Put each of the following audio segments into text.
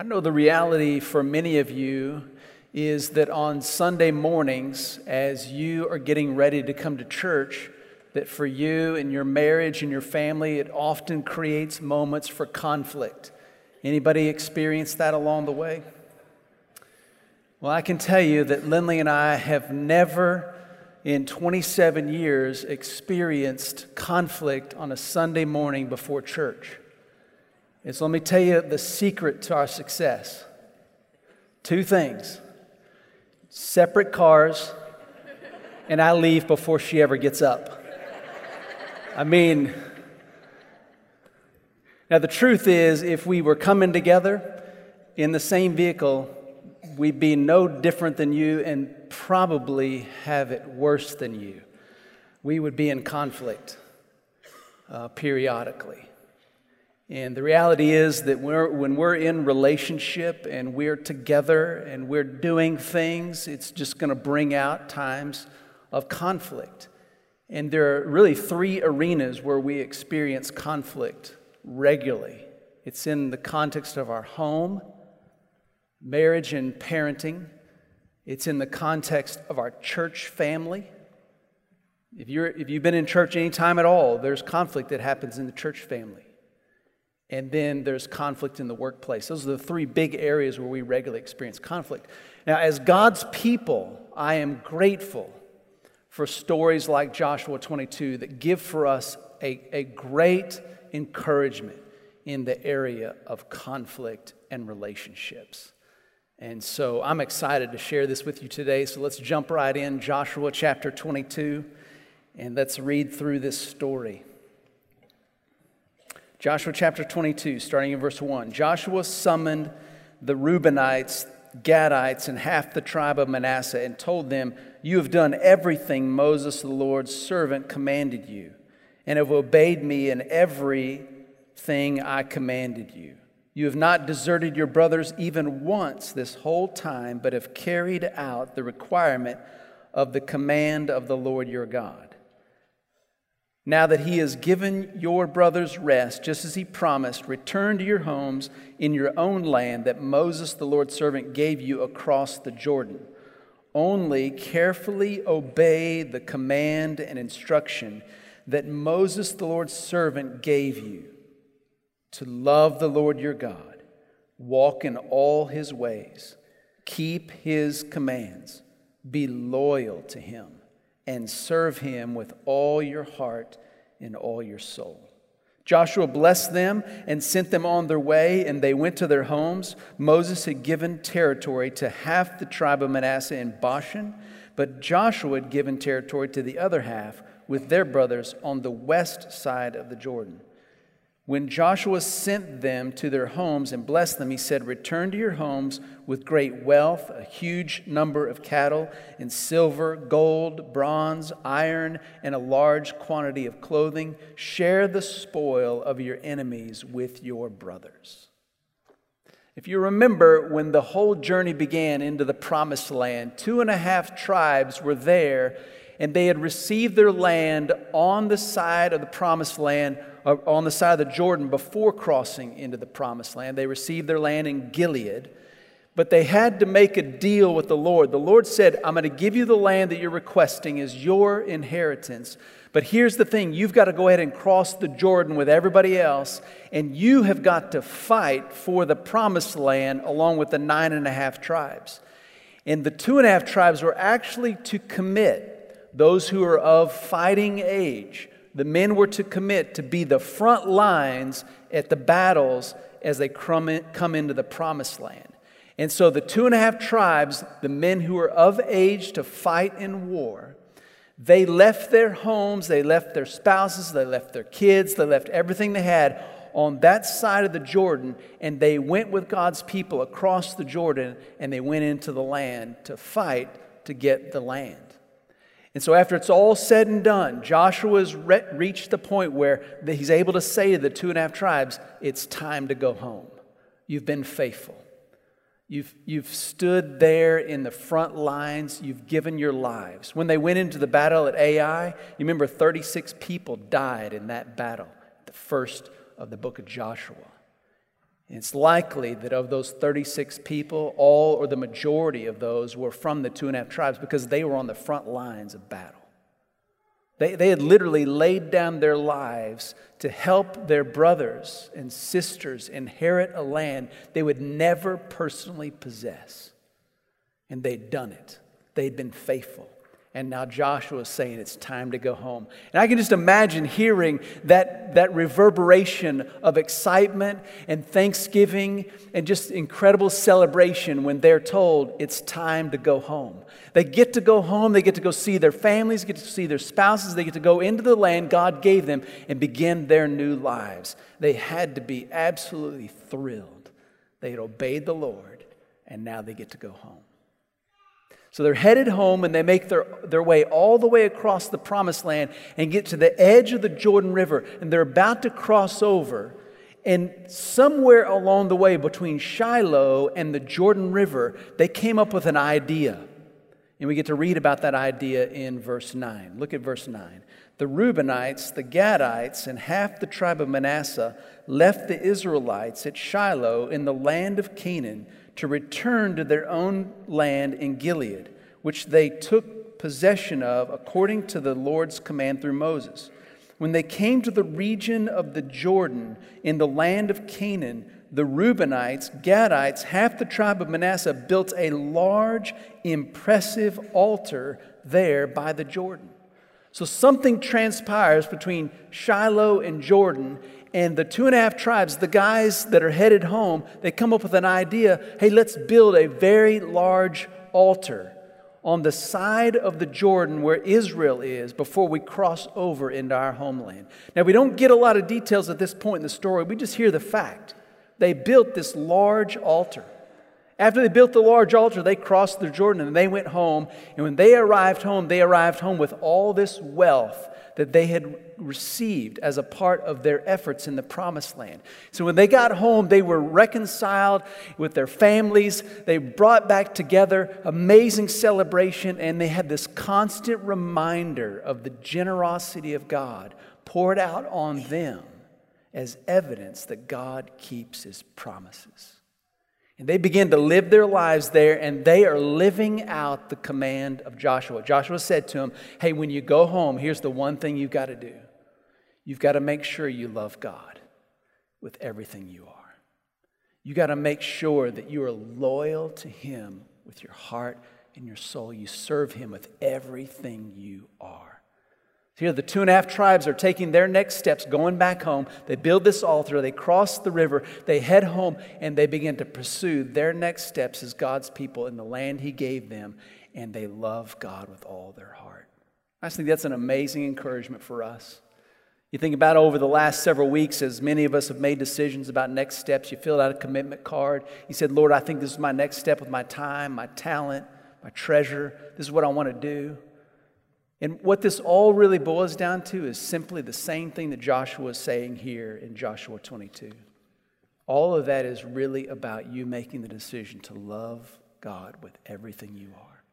I know the reality for many of you is that on Sunday mornings, as you are getting ready to come to church, that for you and your marriage and your family, it often creates moments for conflict. Anybody experience that along the way? Well, I can tell you that Lindley and I have never in 27 years experienced conflict on a Sunday morning before church. And so let me tell you the secret to our success. Two things separate cars, and I leave before she ever gets up. I mean, now the truth is, if we were coming together in the same vehicle, we'd be no different than you and probably have it worse than you. We would be in conflict uh, periodically. And the reality is that we're, when we're in relationship and we're together and we're doing things, it's just going to bring out times of conflict. And there are really three arenas where we experience conflict regularly it's in the context of our home, marriage, and parenting, it's in the context of our church family. If, you're, if you've been in church any time at all, there's conflict that happens in the church family. And then there's conflict in the workplace. Those are the three big areas where we regularly experience conflict. Now, as God's people, I am grateful for stories like Joshua 22 that give for us a, a great encouragement in the area of conflict and relationships. And so I'm excited to share this with you today. So let's jump right in, Joshua chapter 22, and let's read through this story. Joshua chapter 22, starting in verse 1. Joshua summoned the Reubenites, Gadites, and half the tribe of Manasseh and told them, You have done everything Moses, the Lord's servant, commanded you, and have obeyed me in everything I commanded you. You have not deserted your brothers even once this whole time, but have carried out the requirement of the command of the Lord your God. Now that he has given your brothers rest, just as he promised, return to your homes in your own land that Moses, the Lord's servant, gave you across the Jordan. Only carefully obey the command and instruction that Moses, the Lord's servant, gave you to love the Lord your God, walk in all his ways, keep his commands, be loyal to him and serve him with all your heart and all your soul. Joshua blessed them and sent them on their way, and they went to their homes. Moses had given territory to half the tribe of Manasseh in Bashan, but Joshua had given territory to the other half with their brothers on the west side of the Jordan. When Joshua sent them to their homes and blessed them, he said, Return to your homes with great wealth, a huge number of cattle, and silver, gold, bronze, iron, and a large quantity of clothing. Share the spoil of your enemies with your brothers. If you remember when the whole journey began into the promised land, two and a half tribes were there, and they had received their land on the side of the promised land uh, on the side of the Jordan before crossing into the promised land. They received their land in Gilead, but they had to make a deal with the Lord. The Lord said, I'm going to give you the land that you're requesting as your inheritance. But here's the thing you've got to go ahead and cross the Jordan with everybody else, and you have got to fight for the promised land along with the nine and a half tribes. And the two and a half tribes were actually to commit those who are of fighting age the men were to commit to be the front lines at the battles as they come, into the promised land. And so the two and a half tribes, the men who were of age to fight in war, they left their homes, they left their spouses, they left their kids, they left everything they had on that side of the Jordan, and they went with God's people across the Jordan and they went into the land to fight to get the land. And so, after it's all said and done, Joshua's re- reached the point where he's able to say to the two and a half tribes, It's time to go home. You've been faithful. You've, you've stood there in the front lines. You've given your lives. When they went into the battle at Ai, you remember 36 people died in that battle, the first of the book of Joshua. It's likely that of those 36 people, all or the majority of those were from the two and a half tribes because they were on the front lines of battle. They, they had literally laid down their lives to help their brothers and sisters inherit a land they would never personally possess. And they'd done it, they'd been faithful. And now Joshua is saying it's time to go home. And I can just imagine hearing that, that reverberation of excitement and thanksgiving and just incredible celebration when they're told it's time to go home. They get to go home, they get to go see their families, get to see their spouses, they get to go into the land God gave them and begin their new lives. They had to be absolutely thrilled. They had obeyed the Lord, and now they get to go home. So they're headed home and they make their, their way all the way across the promised land and get to the edge of the Jordan River. And they're about to cross over. And somewhere along the way between Shiloh and the Jordan River, they came up with an idea. And we get to read about that idea in verse 9. Look at verse 9. The Reubenites, the Gadites, and half the tribe of Manasseh left the Israelites at Shiloh in the land of Canaan to return to their own land in Gilead, which they took possession of according to the Lord's command through Moses. When they came to the region of the Jordan in the land of Canaan, the Reubenites, Gadites, half the tribe of Manasseh built a large, impressive altar there by the Jordan. So something transpires between Shiloh and Jordan, and the two and a half tribes, the guys that are headed home, they come up with an idea hey, let's build a very large altar on the side of the Jordan where Israel is before we cross over into our homeland. Now, we don't get a lot of details at this point in the story, we just hear the fact. They built this large altar. After they built the large altar, they crossed the Jordan and they went home. And when they arrived home, they arrived home with all this wealth that they had received as a part of their efforts in the promised land. So when they got home, they were reconciled with their families. They brought back together amazing celebration, and they had this constant reminder of the generosity of God poured out on them as evidence that God keeps his promises. And they begin to live their lives there, and they are living out the command of Joshua. Joshua said to him, Hey, when you go home, here's the one thing you've got to do you've got to make sure you love God with everything you are. You got to make sure that you are loyal to Him with your heart and your soul. You serve Him with everything you are. Here, the two and a half tribes are taking their next steps, going back home. They build this altar, they cross the river, they head home, and they begin to pursue their next steps as God's people in the land He gave them, and they love God with all their heart. I think that's an amazing encouragement for us. You think about over the last several weeks, as many of us have made decisions about next steps. You filled out a commitment card. You said, Lord, I think this is my next step with my time, my talent, my treasure. This is what I want to do. And what this all really boils down to is simply the same thing that Joshua is saying here in Joshua 22. All of that is really about you making the decision to love God with everything you are,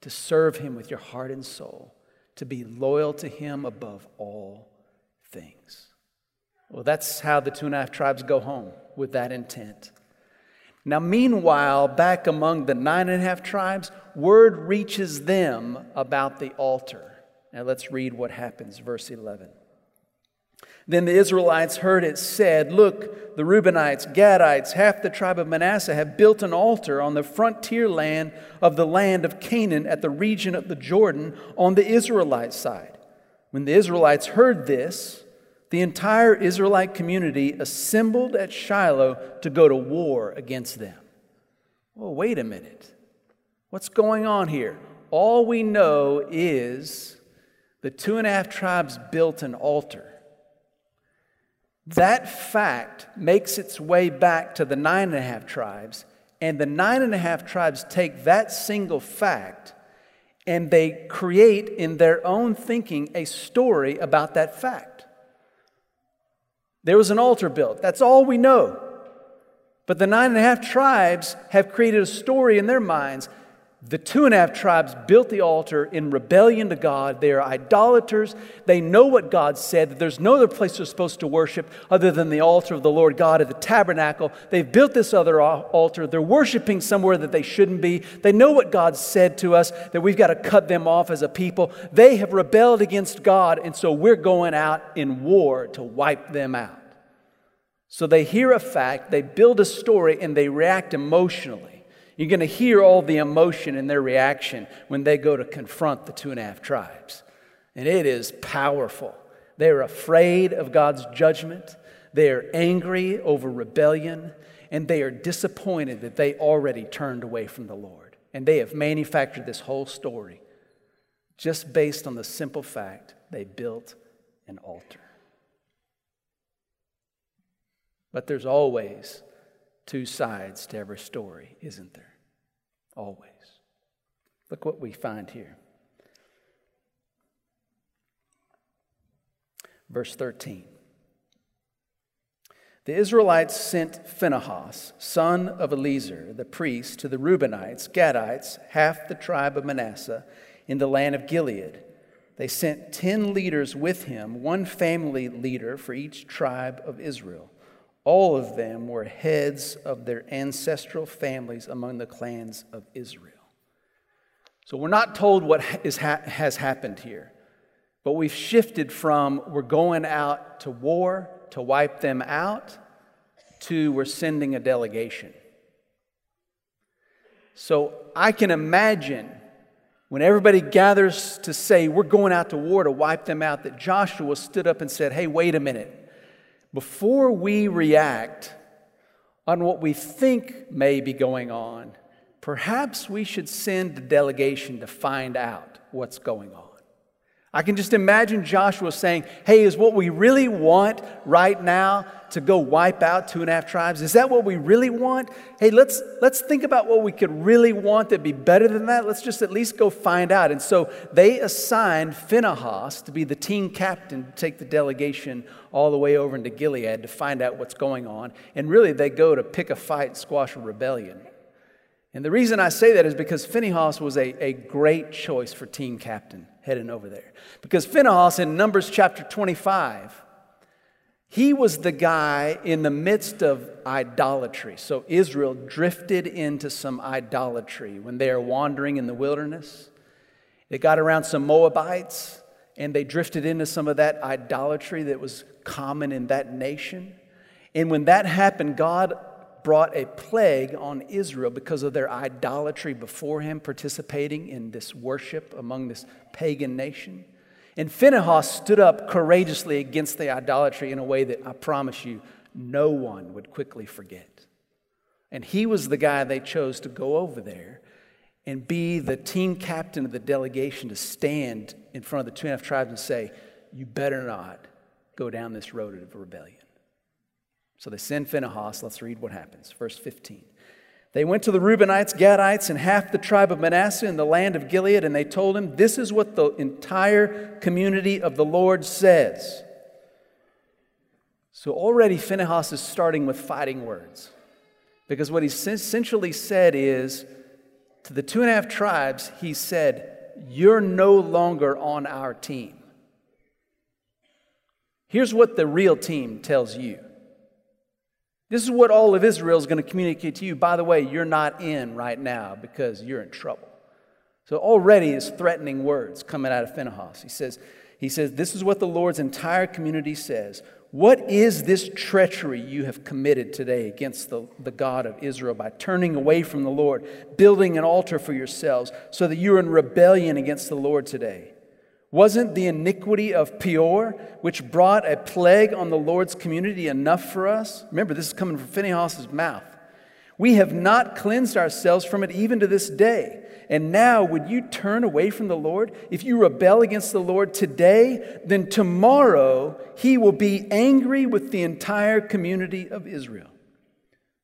to serve Him with your heart and soul, to be loyal to Him above all things. Well, that's how the two and a half tribes go home with that intent. Now, meanwhile, back among the nine and a half tribes, word reaches them about the altar. Now, let's read what happens, verse 11. Then the Israelites heard it said, Look, the Reubenites, Gadites, half the tribe of Manasseh have built an altar on the frontier land of the land of Canaan at the region of the Jordan on the Israelite side. When the Israelites heard this, the entire Israelite community assembled at Shiloh to go to war against them. Well, wait a minute. What's going on here? All we know is the two and a half tribes built an altar. That fact makes its way back to the nine and a half tribes, and the nine and a half tribes take that single fact and they create in their own thinking a story about that fact. There was an altar built. That's all we know. But the nine and a half tribes have created a story in their minds. The two and a half tribes built the altar in rebellion to God. They are idolaters. They know what God said, that there's no other place they're supposed to worship other than the altar of the Lord God at the tabernacle. They've built this other altar. They're worshiping somewhere that they shouldn't be. They know what God said to us, that we've got to cut them off as a people. They have rebelled against God, and so we're going out in war to wipe them out. So they hear a fact, they build a story, and they react emotionally. You're going to hear all the emotion in their reaction when they go to confront the two and a half tribes. And it is powerful. They're afraid of God's judgment, they are angry over rebellion, and they are disappointed that they already turned away from the Lord. And they have manufactured this whole story just based on the simple fact they built an altar. But there's always two sides to every story, isn't there? Always. Look what we find here. Verse 13. The Israelites sent Phinehas, son of Eleazar, the priest, to the Reubenites, Gadites, half the tribe of Manasseh, in the land of Gilead. They sent ten leaders with him, one family leader for each tribe of Israel. All of them were heads of their ancestral families among the clans of Israel. So we're not told what is ha- has happened here, but we've shifted from we're going out to war to wipe them out to we're sending a delegation. So I can imagine when everybody gathers to say we're going out to war to wipe them out, that Joshua stood up and said, Hey, wait a minute before we react on what we think may be going on, perhaps we should send a delegation to find out what's going on. I can just imagine Joshua saying, Hey, is what we really want right now to go wipe out two and a half tribes? Is that what we really want? Hey, let's, let's think about what we could really want that'd be better than that. Let's just at least go find out. And so they assigned Phinehas to be the team captain to take the delegation all the way over into Gilead to find out what's going on. And really, they go to pick a fight and squash a rebellion. And the reason I say that is because Phinehas was a, a great choice for team captain heading over there. Because Phinehas in Numbers chapter 25, he was the guy in the midst of idolatry. So Israel drifted into some idolatry when they are wandering in the wilderness. They got around some Moabites and they drifted into some of that idolatry that was common in that nation. And when that happened, God brought a plague on Israel because of their idolatry before him, participating in this worship among this pagan nation. And Phinehas stood up courageously against the idolatry in a way that I promise you no one would quickly forget. And he was the guy they chose to go over there and be the team captain of the delegation to stand in front of the two and a half tribes and say, You better not go down this road of rebellion. So they send Phinehas. Let's read what happens. Verse 15. They went to the Reubenites, Gadites, and half the tribe of Manasseh in the land of Gilead, and they told him, This is what the entire community of the Lord says. So already Phinehas is starting with fighting words. Because what he essentially said is to the two and a half tribes, he said, You're no longer on our team. Here's what the real team tells you this is what all of Israel is going to communicate to you. By the way, you're not in right now because you're in trouble. So already is threatening words coming out of Phinehas. He says, he says, This is what the Lord's entire community says. What is this treachery you have committed today against the, the God of Israel by turning away from the Lord, building an altar for yourselves, so that you're in rebellion against the Lord today? Wasn't the iniquity of Peor, which brought a plague on the Lord's community, enough for us? Remember, this is coming from Phinehas' mouth. We have not cleansed ourselves from it even to this day. And now, would you turn away from the Lord? If you rebel against the Lord today, then tomorrow he will be angry with the entire community of Israel.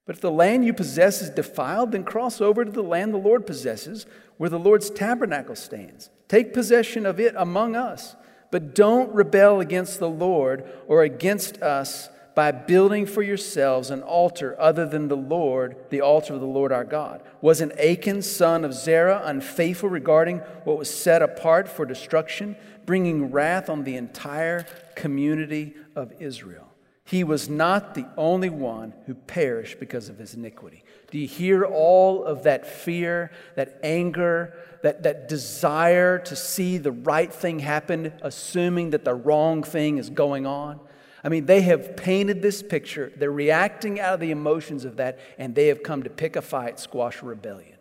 But if the land you possess is defiled, then cross over to the land the Lord possesses, where the Lord's tabernacle stands. Take possession of it among us, but don't rebel against the Lord or against us by building for yourselves an altar other than the Lord, the altar of the Lord our God? Wasn't Achan, son of Zerah, unfaithful regarding what was set apart for destruction, bringing wrath on the entire community of Israel? He was not the only one who perished because of his iniquity. Do you hear all of that fear, that anger, that, that desire to see the right thing happen, assuming that the wrong thing is going on? I mean, they have painted this picture. They're reacting out of the emotions of that, and they have come to pick a fight, squash rebellion.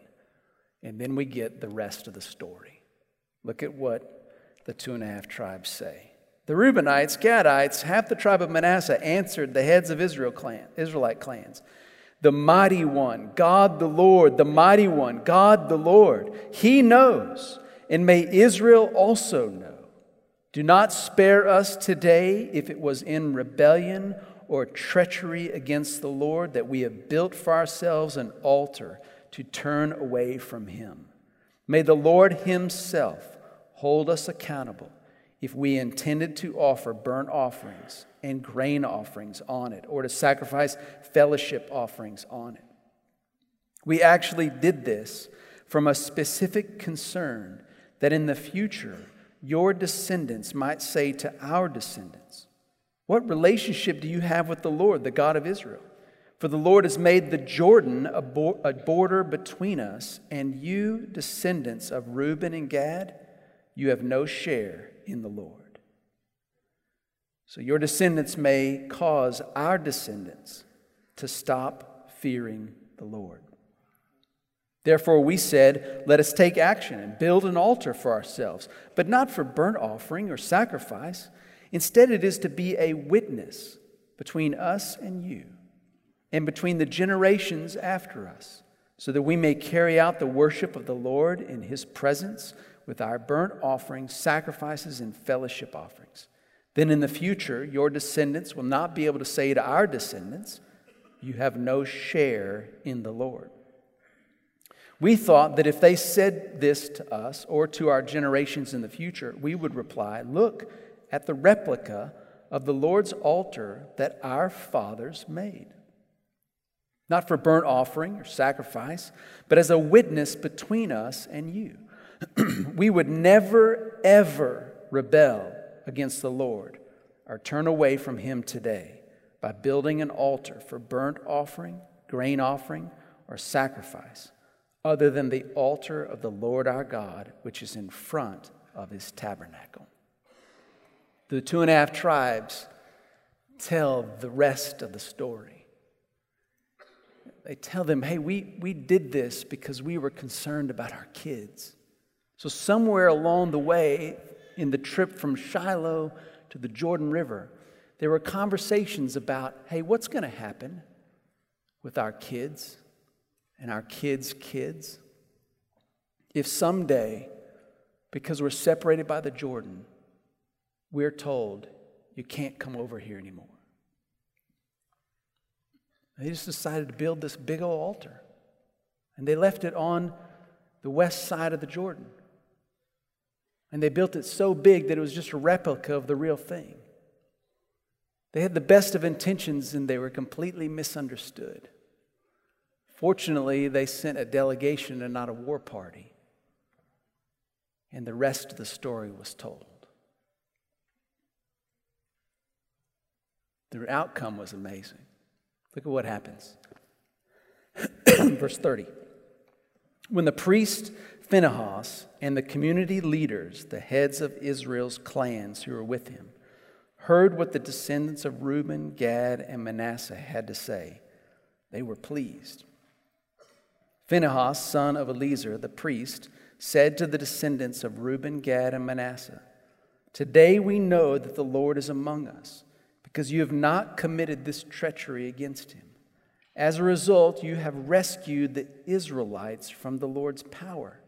And then we get the rest of the story. Look at what the two and a half tribes say. The Reubenites, Gadites, half the tribe of Manasseh answered the heads of Israel clan, Israelite clans. The mighty one, God the Lord, the mighty one, God the Lord, he knows, and may Israel also know. Do not spare us today if it was in rebellion or treachery against the Lord that we have built for ourselves an altar to turn away from him. May the Lord himself hold us accountable if we intended to offer burnt offerings and grain offerings on it or to sacrifice fellowship offerings on it. We actually did this from a specific concern that in the future, your descendants might say to our descendants, What relationship do you have with the Lord, the God of Israel? For the Lord has made the Jordan a, bo- a border between us, and you, descendants of Reuben and Gad, you have no share in the Lord. So your descendants may cause our descendants to stop fearing the Lord. Therefore, we said, Let us take action and build an altar for ourselves, but not for burnt offering or sacrifice. Instead, it is to be a witness between us and you, and between the generations after us, so that we may carry out the worship of the Lord in his presence with our burnt offerings, sacrifices, and fellowship offerings. Then in the future, your descendants will not be able to say to our descendants, You have no share in the Lord. We thought that if they said this to us or to our generations in the future, we would reply, Look at the replica of the Lord's altar that our fathers made. Not for burnt offering or sacrifice, but as a witness between us and you. we would never, ever rebel against the Lord or turn away from Him today by building an altar for burnt offering, grain offering, or sacrifice other than the altar of the Lord our God, which is in front of his tabernacle. The two and a half tribes tell the rest of the story. They tell them, hey, we, we did this because we were concerned about our kids. So, somewhere along the way, in the trip from Shiloh to the Jordan River, there were conversations about, hey, what's going to happen with our kids? and our kids' kids, if someday, because we're separated by the Jordan, we're told, you can't come over here anymore. They just decided to build this big old altar. And they left it on the west side of the Jordan. And they built it so big that it was just a replica of the real thing. They had the best of intentions and they were completely misunderstood. Fortunately, they sent a delegation and not a war party. And the rest of the story was told. The outcome was amazing. Look at what happens. Verse 30. When the priest Phinehas and the community leaders, the heads of Israel's clans who were with him, heard what the descendants of Reuben, Gad, and Manasseh had to say, they were pleased. Phinehas, son of Eleazar, the priest, said to the descendants of Reuben, Gad, and Manasseh, Today we know that the Lord is among us, because you have not committed this treachery against him. As a result, you have rescued the Israelites from the Lord's power.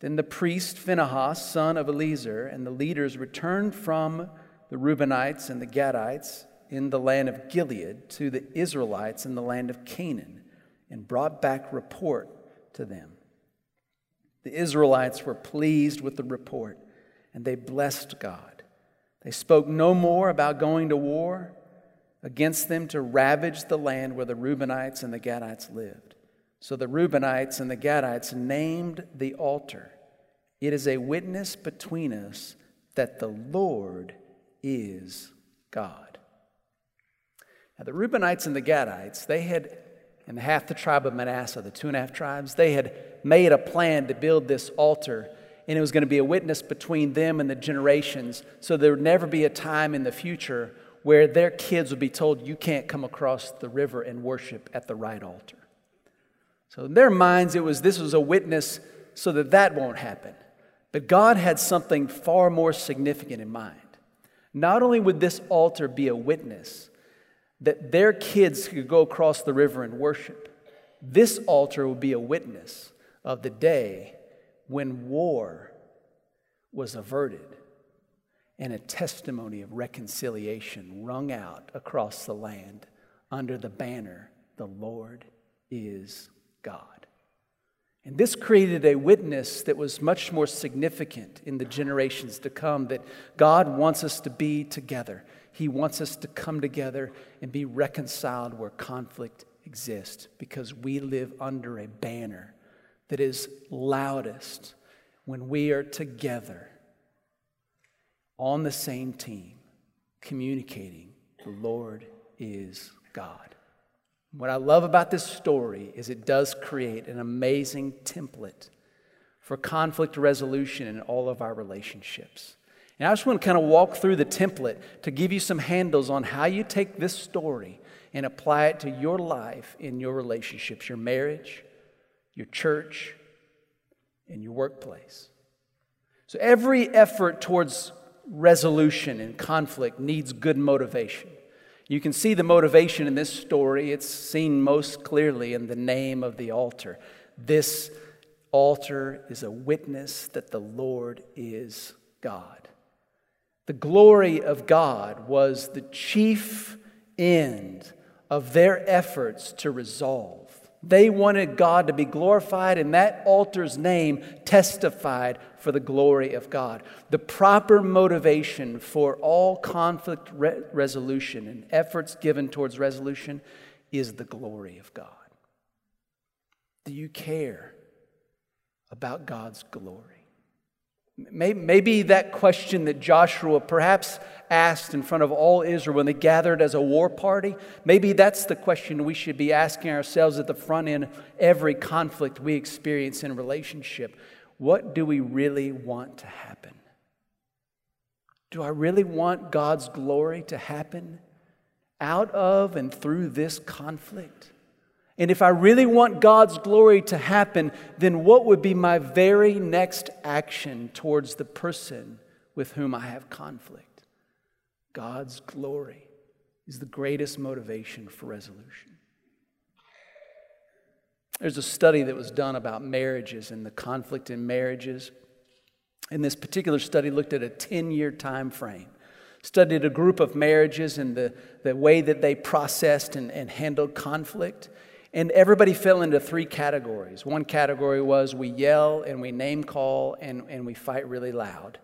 Then the priest Phinehas, son of Eleazar, and the leaders returned from the Reubenites and the Gadites in the land of Gilead to the Israelites in the land of Canaan and brought back report to them. The Israelites were pleased with the report and they blessed God. They spoke no more about going to war. against them to ravage the land where the Reubenites and the Gadites lived. So the Reubenites and the Gadites named the altar, It is a witness between us that the Lord is God. Now, the Reubenites and the Gadites, they had, and half the tribe of Manasseh, the two and a half tribes, they had made a plan to build this altar, and it was going to be a witness between them and the generations, so there would never be a time in the future where their kids would be told, You can't come across the river and worship at the right altar. So in their minds, it was this was a witness so that that won't happen. But God had something far more significant in mind. Not only would this altar be a witness that their kids could go across the river and worship, this altar would be a witness of the day when war was averted and a testimony of reconciliation rung out across the land under the banner, The Lord is God. And this created a witness that was much more significant in the generations to come that God wants us to be together. He wants us to come together and be reconciled where conflict exists because we live under a banner that is loudest when we are together on the same team, communicating the Lord is God. What I love about this story is it does create an amazing template for conflict resolution in all of our relationships. And I just want to kind of walk through the template to give you some handles on how you take this story and apply it to your life in your relationships, your marriage, your church, and your workplace. So every effort towards resolution and conflict needs good motivation. You can see the motivation in this story. It's seen most clearly in the name of the altar. This altar is a witness that the Lord is God. The glory of God was the chief end of their efforts to resolve. They wanted God to be glorified, and that altar's name testified for the glory of God. The proper motivation for all conflict re- resolution and efforts given towards resolution is the glory of God. Do you care about God's glory? Maybe that question that Joshua perhaps asked in front of all Israel when they gathered as a war party, maybe that's the question we should be asking ourselves at the front end of every conflict we experience in a relationship. What do we really want to happen? Do I really want God's glory to happen out of and through this conflict? And if I really want God's glory to happen, then what would be my very next action towards the person with whom I have conflict? God's glory is the greatest motivation for resolution. There's a study that was done about marriages and the conflict in marriages. And this particular study looked at a 10 year time frame, studied a group of marriages and the, the way that they processed and, and handled conflict. And everybody fell into three categories. One category was we yell and we name call and, and we fight really loud.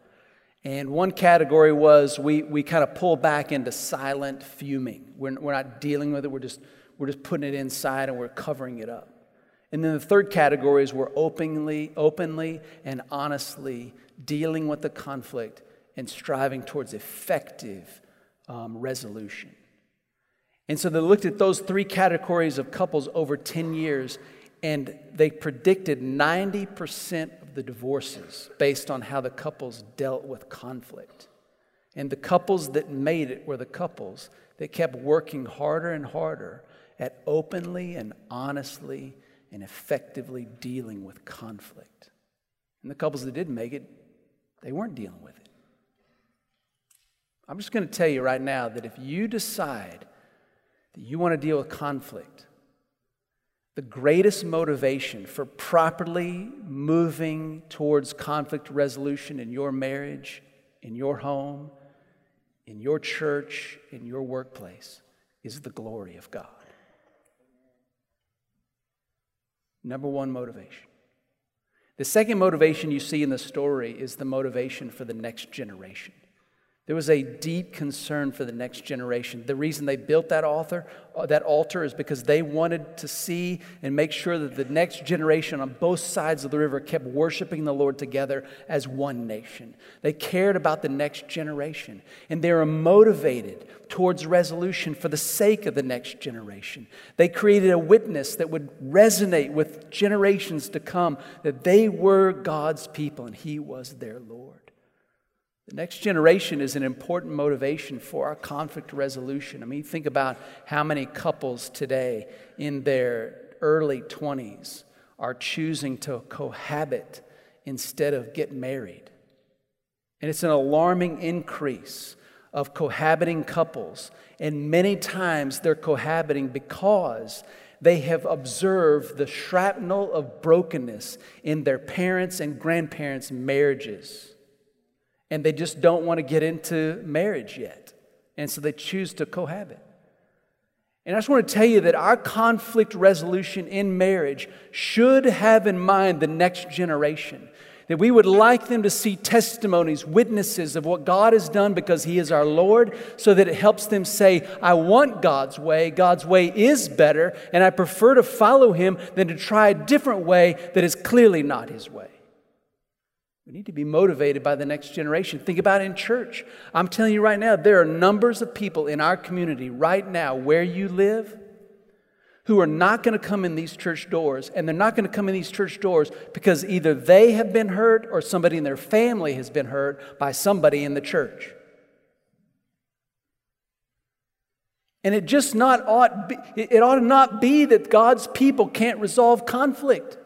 And one category was we, we kind of pull back into silent fuming. We're, we're not dealing with it, we're just, we're just putting it inside and we're covering it up. And then the third category is we're openly, openly and honestly dealing with the conflict and striving towards effective um, resolution. And so they looked at those three categories of couples over 10 years, and they predicted 90% of the divorces based on how the couples dealt with conflict. And the couples that made it were the couples that kept working harder and harder at openly and honestly and effectively dealing with conflict. And the couples that didn't make it, they weren't dealing with it. I'm just going to tell you right now that if you decide that you want to deal with conflict, the greatest motivation for properly moving towards conflict resolution in your marriage, in your home, in your church, in your workplace is the glory of God. Number one motivation. The second motivation you see in the story is the motivation for the next generation. There was a deep concern for the next generation. The reason they built that altar, uh, that altar is because they wanted to see and make sure that the next generation on both sides of the river kept worshiping the Lord together as one nation. They cared about the next generation and they were motivated towards resolution for the sake of the next generation. They created a witness that would resonate with generations to come that they were God's people and He was their Lord. The next generation is an important motivation for our conflict resolution. I mean, think about how many couples today in their early 20s are choosing to cohabit instead of get married. And it's an alarming increase of cohabiting couples. And many times they're cohabiting because they have observed the shrapnel of brokenness in their parents' and grandparents' marriages and they just don't want to get into marriage yet. And so they choose to cohabit. And I just want to tell you that our conflict resolution in marriage should have in mind the next generation. That we would like them to see testimonies, witnesses of what God has done because He is our Lord, so that it helps them say, I want God's way. God's way is better, and I prefer to follow Him than to try a different way that is clearly not His way. We need to be motivated by the next generation. Think about in church. I'm telling you right now, there are numbers of people in our community right now where you live who are not going to come in these church doors. And they're not going to come in these church doors because either they have been hurt or somebody in their family has been hurt by somebody in the church. And it just not ought be, it ought not be that God's people can't resolve conflict.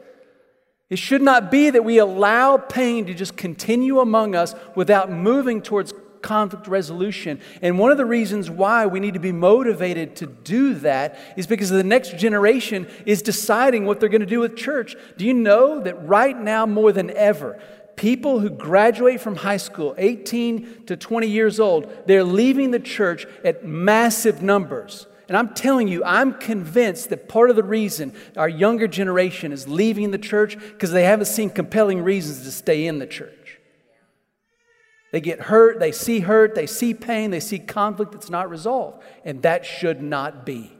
It should not be that we allow pain to just continue among us without moving towards conflict resolution. And one of the reasons why we need to be motivated to do that is because the next generation is deciding what they're going to do with church. Do you know that right now, more than ever, people who graduate from high school, 18 to 20 years old, they're leaving the church at massive numbers. And I'm telling you, I'm convinced that part of the reason our younger generation is leaving the church because they haven't seen compelling reasons to stay in the church. They get hurt, they see hurt, they see pain, they see conflict that's not resolved. And that should not be.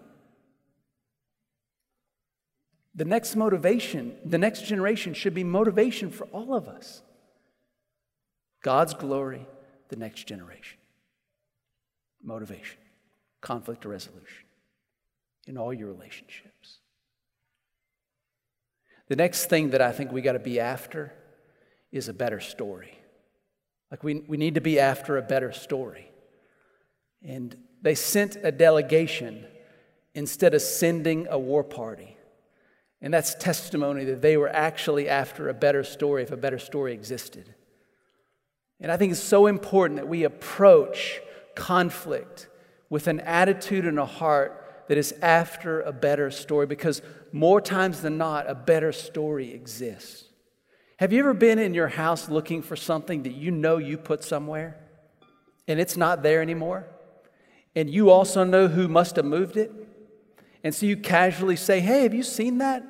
The next motivation, the next generation should be motivation for all of us. God's glory, the next generation. Motivation conflict resolution in all your relationships. The next thing that I think we got to be after is a better story. Like, we, we need to be after a better story. And they sent a delegation instead of sending a war party. And that's testimony that they were actually after a better story if a better story existed. And I think it's so important that we approach conflict with an attitude and a heart that is after a better story because more times than not, a better story exists. Have you ever been in your house looking for something that you know you put somewhere and it's not there anymore? And you also know who must have moved it? And so you casually say, Hey, have you seen that?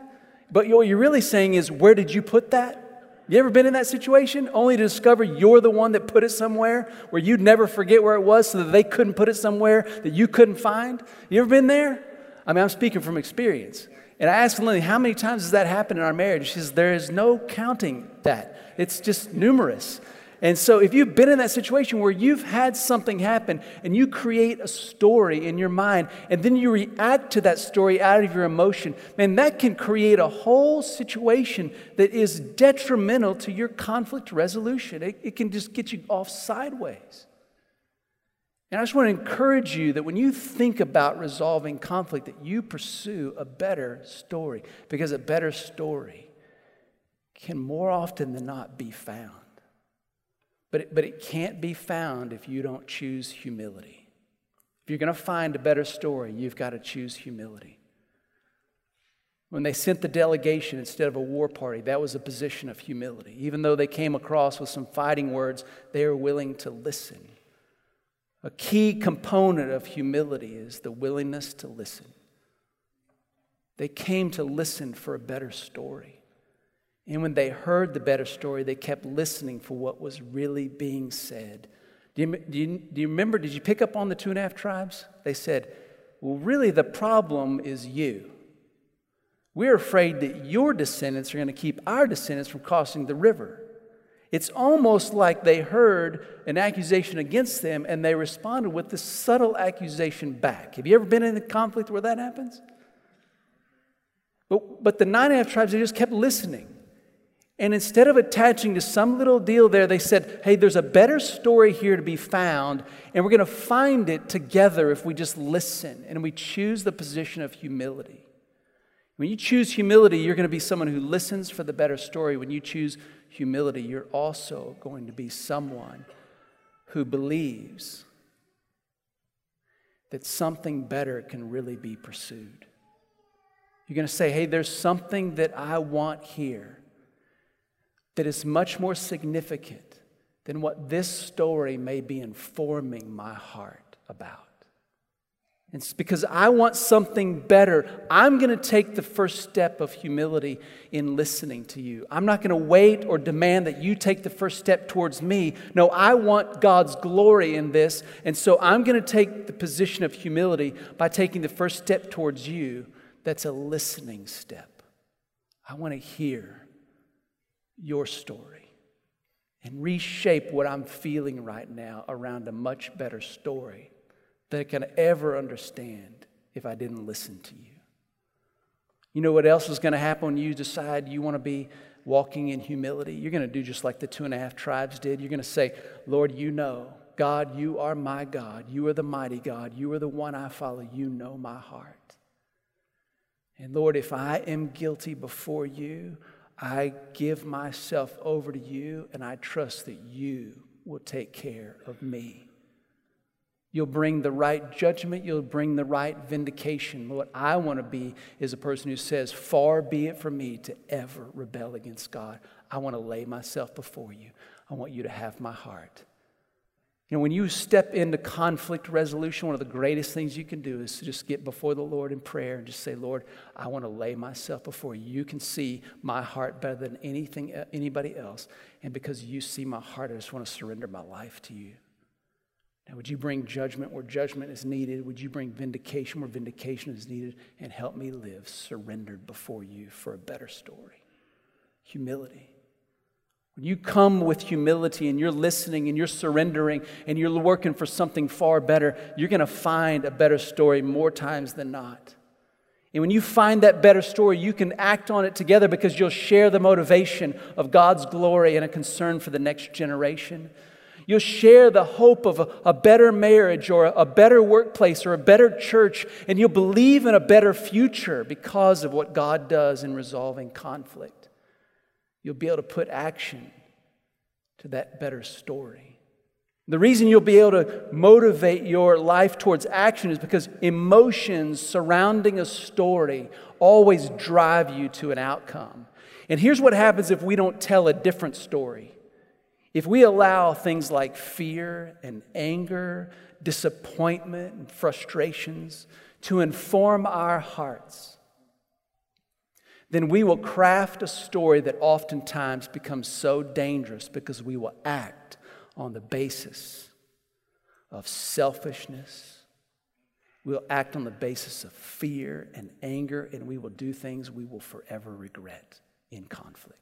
But what you're really saying is, Where did you put that? You ever been in that situation only to discover you're the one that put it somewhere where you'd never forget where it was so that they couldn't put it somewhere that you couldn't find? You ever been there? I mean, I'm speaking from experience. And I asked Lily, how many times has that happened in our marriage? She says, there is no counting that. It's just numerous. And so, if you've been in that situation where you've had something happen and you create a story in your mind and then you react to that story out of your emotion, man, that can create a whole situation that is detrimental to your conflict resolution. It, it can just get you off sideways. And I just want to encourage you that when you think about resolving conflict, that you pursue a better story because a better story can more often than not be found. But it, but it can't be found if you don't choose humility. If you're going to find a better story, you've got to choose humility. When they sent the delegation instead of a war party, that was a position of humility. Even though they came across with some fighting words, they were willing to listen. A key component of humility is the willingness to listen. They came to listen for a better story. And when they heard the better story, they kept listening for what was really being said Do you, do, you, do you remember? Did you pick up on the two and a half tribes? They said, Well, really, the problem is you. We're afraid that your descendants are going to keep our descendants from crossing the river. It's almost like they heard an accusation against them and they responded with this subtle accusation back. Have you ever been in a conflict where that happens? But, but the nine and a half tribes, they just kept listening. And instead of attaching to some little deal there, they said, hey, there's a better story here to be found, and we're going to find it together if we just listen and we choose the position of humility. When you choose humility, you're going to be someone who listens for the better story. When you choose humility, you're also going to be someone who believes that something better can really be pursued. You're going to say, hey, there's something that I want here that is much more significant than what this story may be informing my heart about. It's because I want something better. I'm going to take the first step of humility in listening to you. I'm not going to wait or demand that you take the first step towards me. No, I want God's glory in this. And so I'm going to take the position of humility by taking the first step towards you. That's a listening step. I want to hear your story and reshape what I'm feeling right now around a much better story that I can ever understand if I didn't listen to you. You know what else is going to happen when you decide you want to be walking in humility? You're going to do just like the two and a half tribes did. You're going to say, Lord, you know, God, you are my God. You are the mighty God. You are the one I follow. You know my heart. And Lord, if I am guilty before you, I give myself over to you and I trust that you will take care of me. You'll bring the right judgment. You'll bring the right vindication. What I want to be is a person who says, Far be it from me to ever rebel against God. I want to lay myself before you. I want you to have my heart. You know, when you step into conflict resolution, one of the greatest things you can do is to just get before the Lord in prayer and just say, Lord, I want to lay myself before you. You can see my heart better than anything, uh, anybody else. And because you see my heart, I just want to surrender my life to you. Now, would you bring judgment where judgment is needed? Would you bring vindication where vindication is needed? And help me live surrendered before you for a better story. Humility. When you come with humility and you're listening and you're surrendering and you're working for something far better, you're going to find a better story more times than not. And when you find that better story, you can act on it together because you'll share the motivation of God's glory and a concern for the next generation. You'll share the hope of a, a, better marriage or a better workplace or a better church, and you'll believe in a better future because of what God does in resolving conflict. You'll be able to put action to that better story. The reason you'll be able to motivate your life towards action is because emotions surrounding a story always drive you to an outcome. And here's what happens if we don't tell a different story if we allow things like fear and anger, disappointment and frustrations to inform our hearts, then we will craft a story that oftentimes becomes so dangerous because we will act on the basis of selfishness. We'll act on the basis of fear and anger, and we will do things we will forever regret in conflict.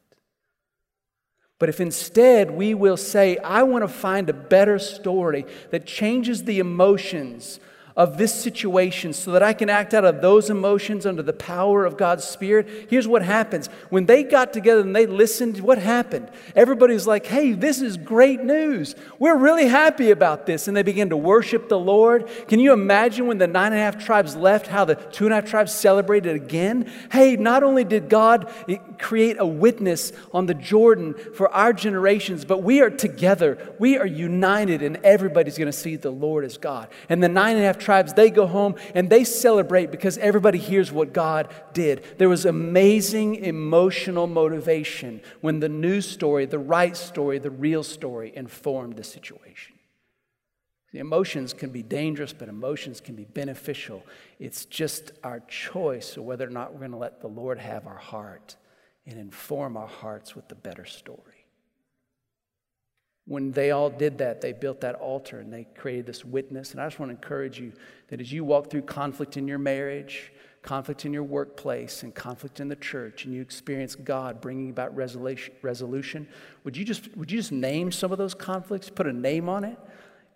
But if instead we will say, I want to find a better story that changes the emotions of this situation so that I can act out of those emotions under the power of God's Spirit. Here's what happens. When they got together and they listened, what happened? Everybody's like, hey, this is great news. We're really happy about this. And they began to worship the Lord. Can you imagine when the nine and a half tribes left, how the two and a half tribes celebrated again? Hey, not only did God create a witness on the Jordan for our generations, but we are together. We are united, and everybody's going to see the Lord as God. And the nine and a half tribes, they go home and they celebrate because everybody hears what God did. There was amazing emotional motivation when the news story, the right story, the real story informed the situation. The emotions can be dangerous, but emotions can be beneficial. It's just our choice of whether or not we're going to let the Lord have our heart and inform our hearts with the better story. When they all did that, they built that altar and they created this witness. And I just want to encourage you that as you walk through conflict in your marriage, conflict in your workplace, and conflict in the church, and you experience God bringing about resolution, would, you just, would you just name some of those conflicts, put a name on it?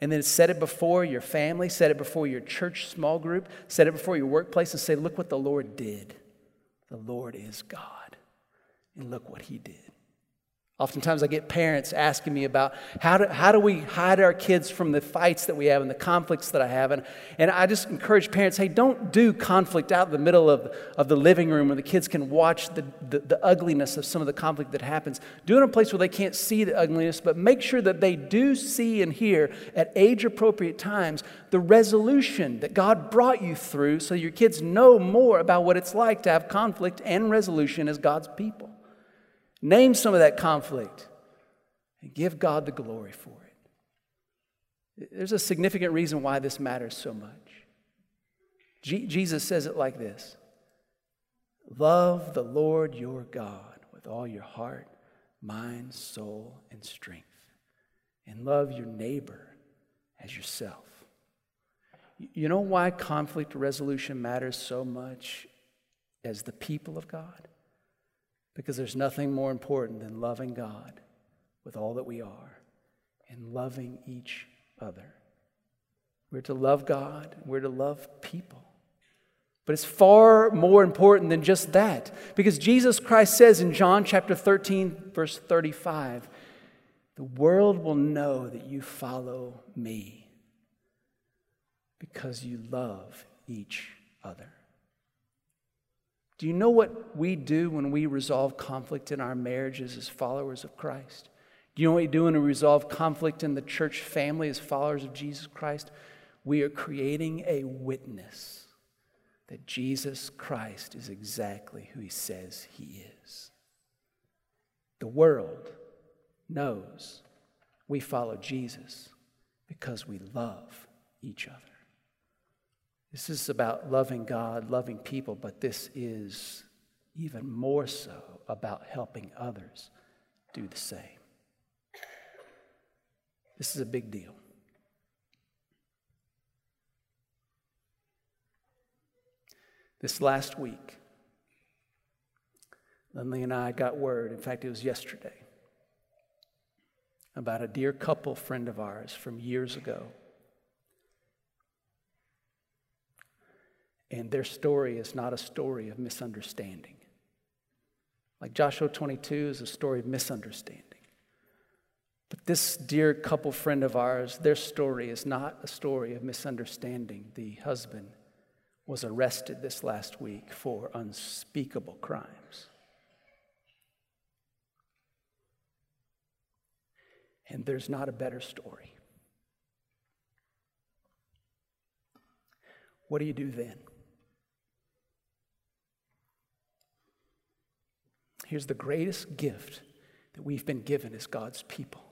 and then set it before your family, set it before your church small group, set it before your workplace, and say, Look what the Lord did. The Lord is God, and look what He did. Oftentimes, I get parents asking me about how do, how do we hide our kids from the fights that we have and the conflicts that I have. And, and I just encourage parents hey, don't do conflict out in the middle of, of the living room where the kids can watch the, the, the ugliness of some of the conflict that happens. Do it in a place where they can't see the ugliness, but make sure that they do see and hear at age appropriate times the resolution that God brought you through so your kids know more about what it's like to have conflict and resolution as God's people. Name some of that conflict and give God the glory for it. There's a significant reason why this matters so much. Jesus says it like this Love the Lord your God with all your heart, mind, soul, and strength, and love your neighbor as yourself. You know why conflict resolution matters so much as the people of God? Because there's nothing more important than loving God with all that we are and loving each other. We're to love God, we're to love people. But it's far more important than just that. Because Jesus Christ says in John chapter 13, verse 35, the world will know that you follow me because you love each other. Do you know what we do when we resolve conflict in our marriages as followers of Christ? Do you know what we do when we resolve conflict in the church family as followers of Jesus Christ? We are creating a witness that Jesus Christ is exactly who he says he is. The world knows we follow Jesus because we love each other. This is about loving God, loving people, but this is even more so about helping others do the same. This is a big deal. This last week, Lindley and I got word, in fact, it was yesterday, about a dear couple friend of ours from years ago And their story is not a story of misunderstanding. Like Joshua 22 is a story of misunderstanding. But this dear couple friend of ours, their story is not a story of misunderstanding. The husband was arrested this last week for unspeakable crimes. And there's not a better story. What do you do then? Here's the greatest gift that we've been given as God's people.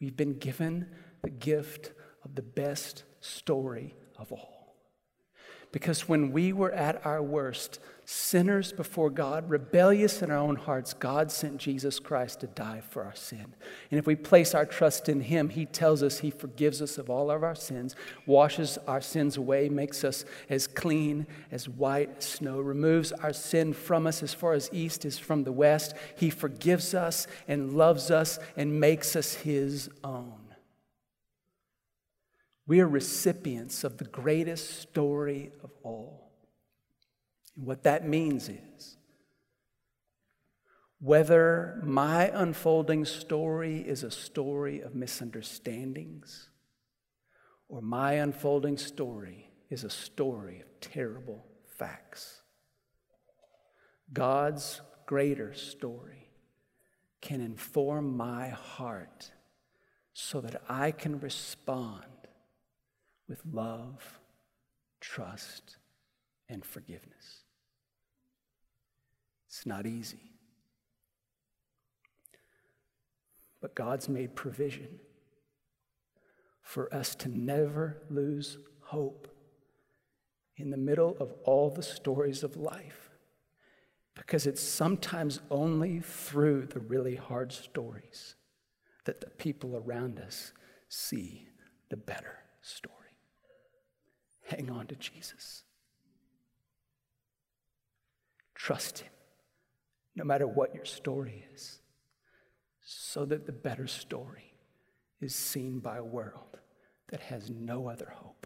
We've been given the gift of the best story of all. Because when we were at our worst, sinners before God, rebellious in our own hearts, God sent Jesus Christ to die for our sin. And if we place our trust in Him, He tells us He forgives us of all of our sins, washes our sins away, makes us as clean as white snow, removes our sin from us as far as east is from the west. He forgives us and loves us and makes us His own. We are recipients of the greatest story of all. And what that means is whether my unfolding story is a story of misunderstandings or my unfolding story is a story of terrible facts, God's greater story can inform my heart so that I can respond with love, trust, and forgiveness. It's not easy. But God's made provision for us to never lose hope in the middle of all the stories of life. Because it's sometimes only through the really hard stories that the people around us see the better story. Hang on to Jesus. Trust Him, no matter what your story is, so that the better story is seen by a world that has no other hope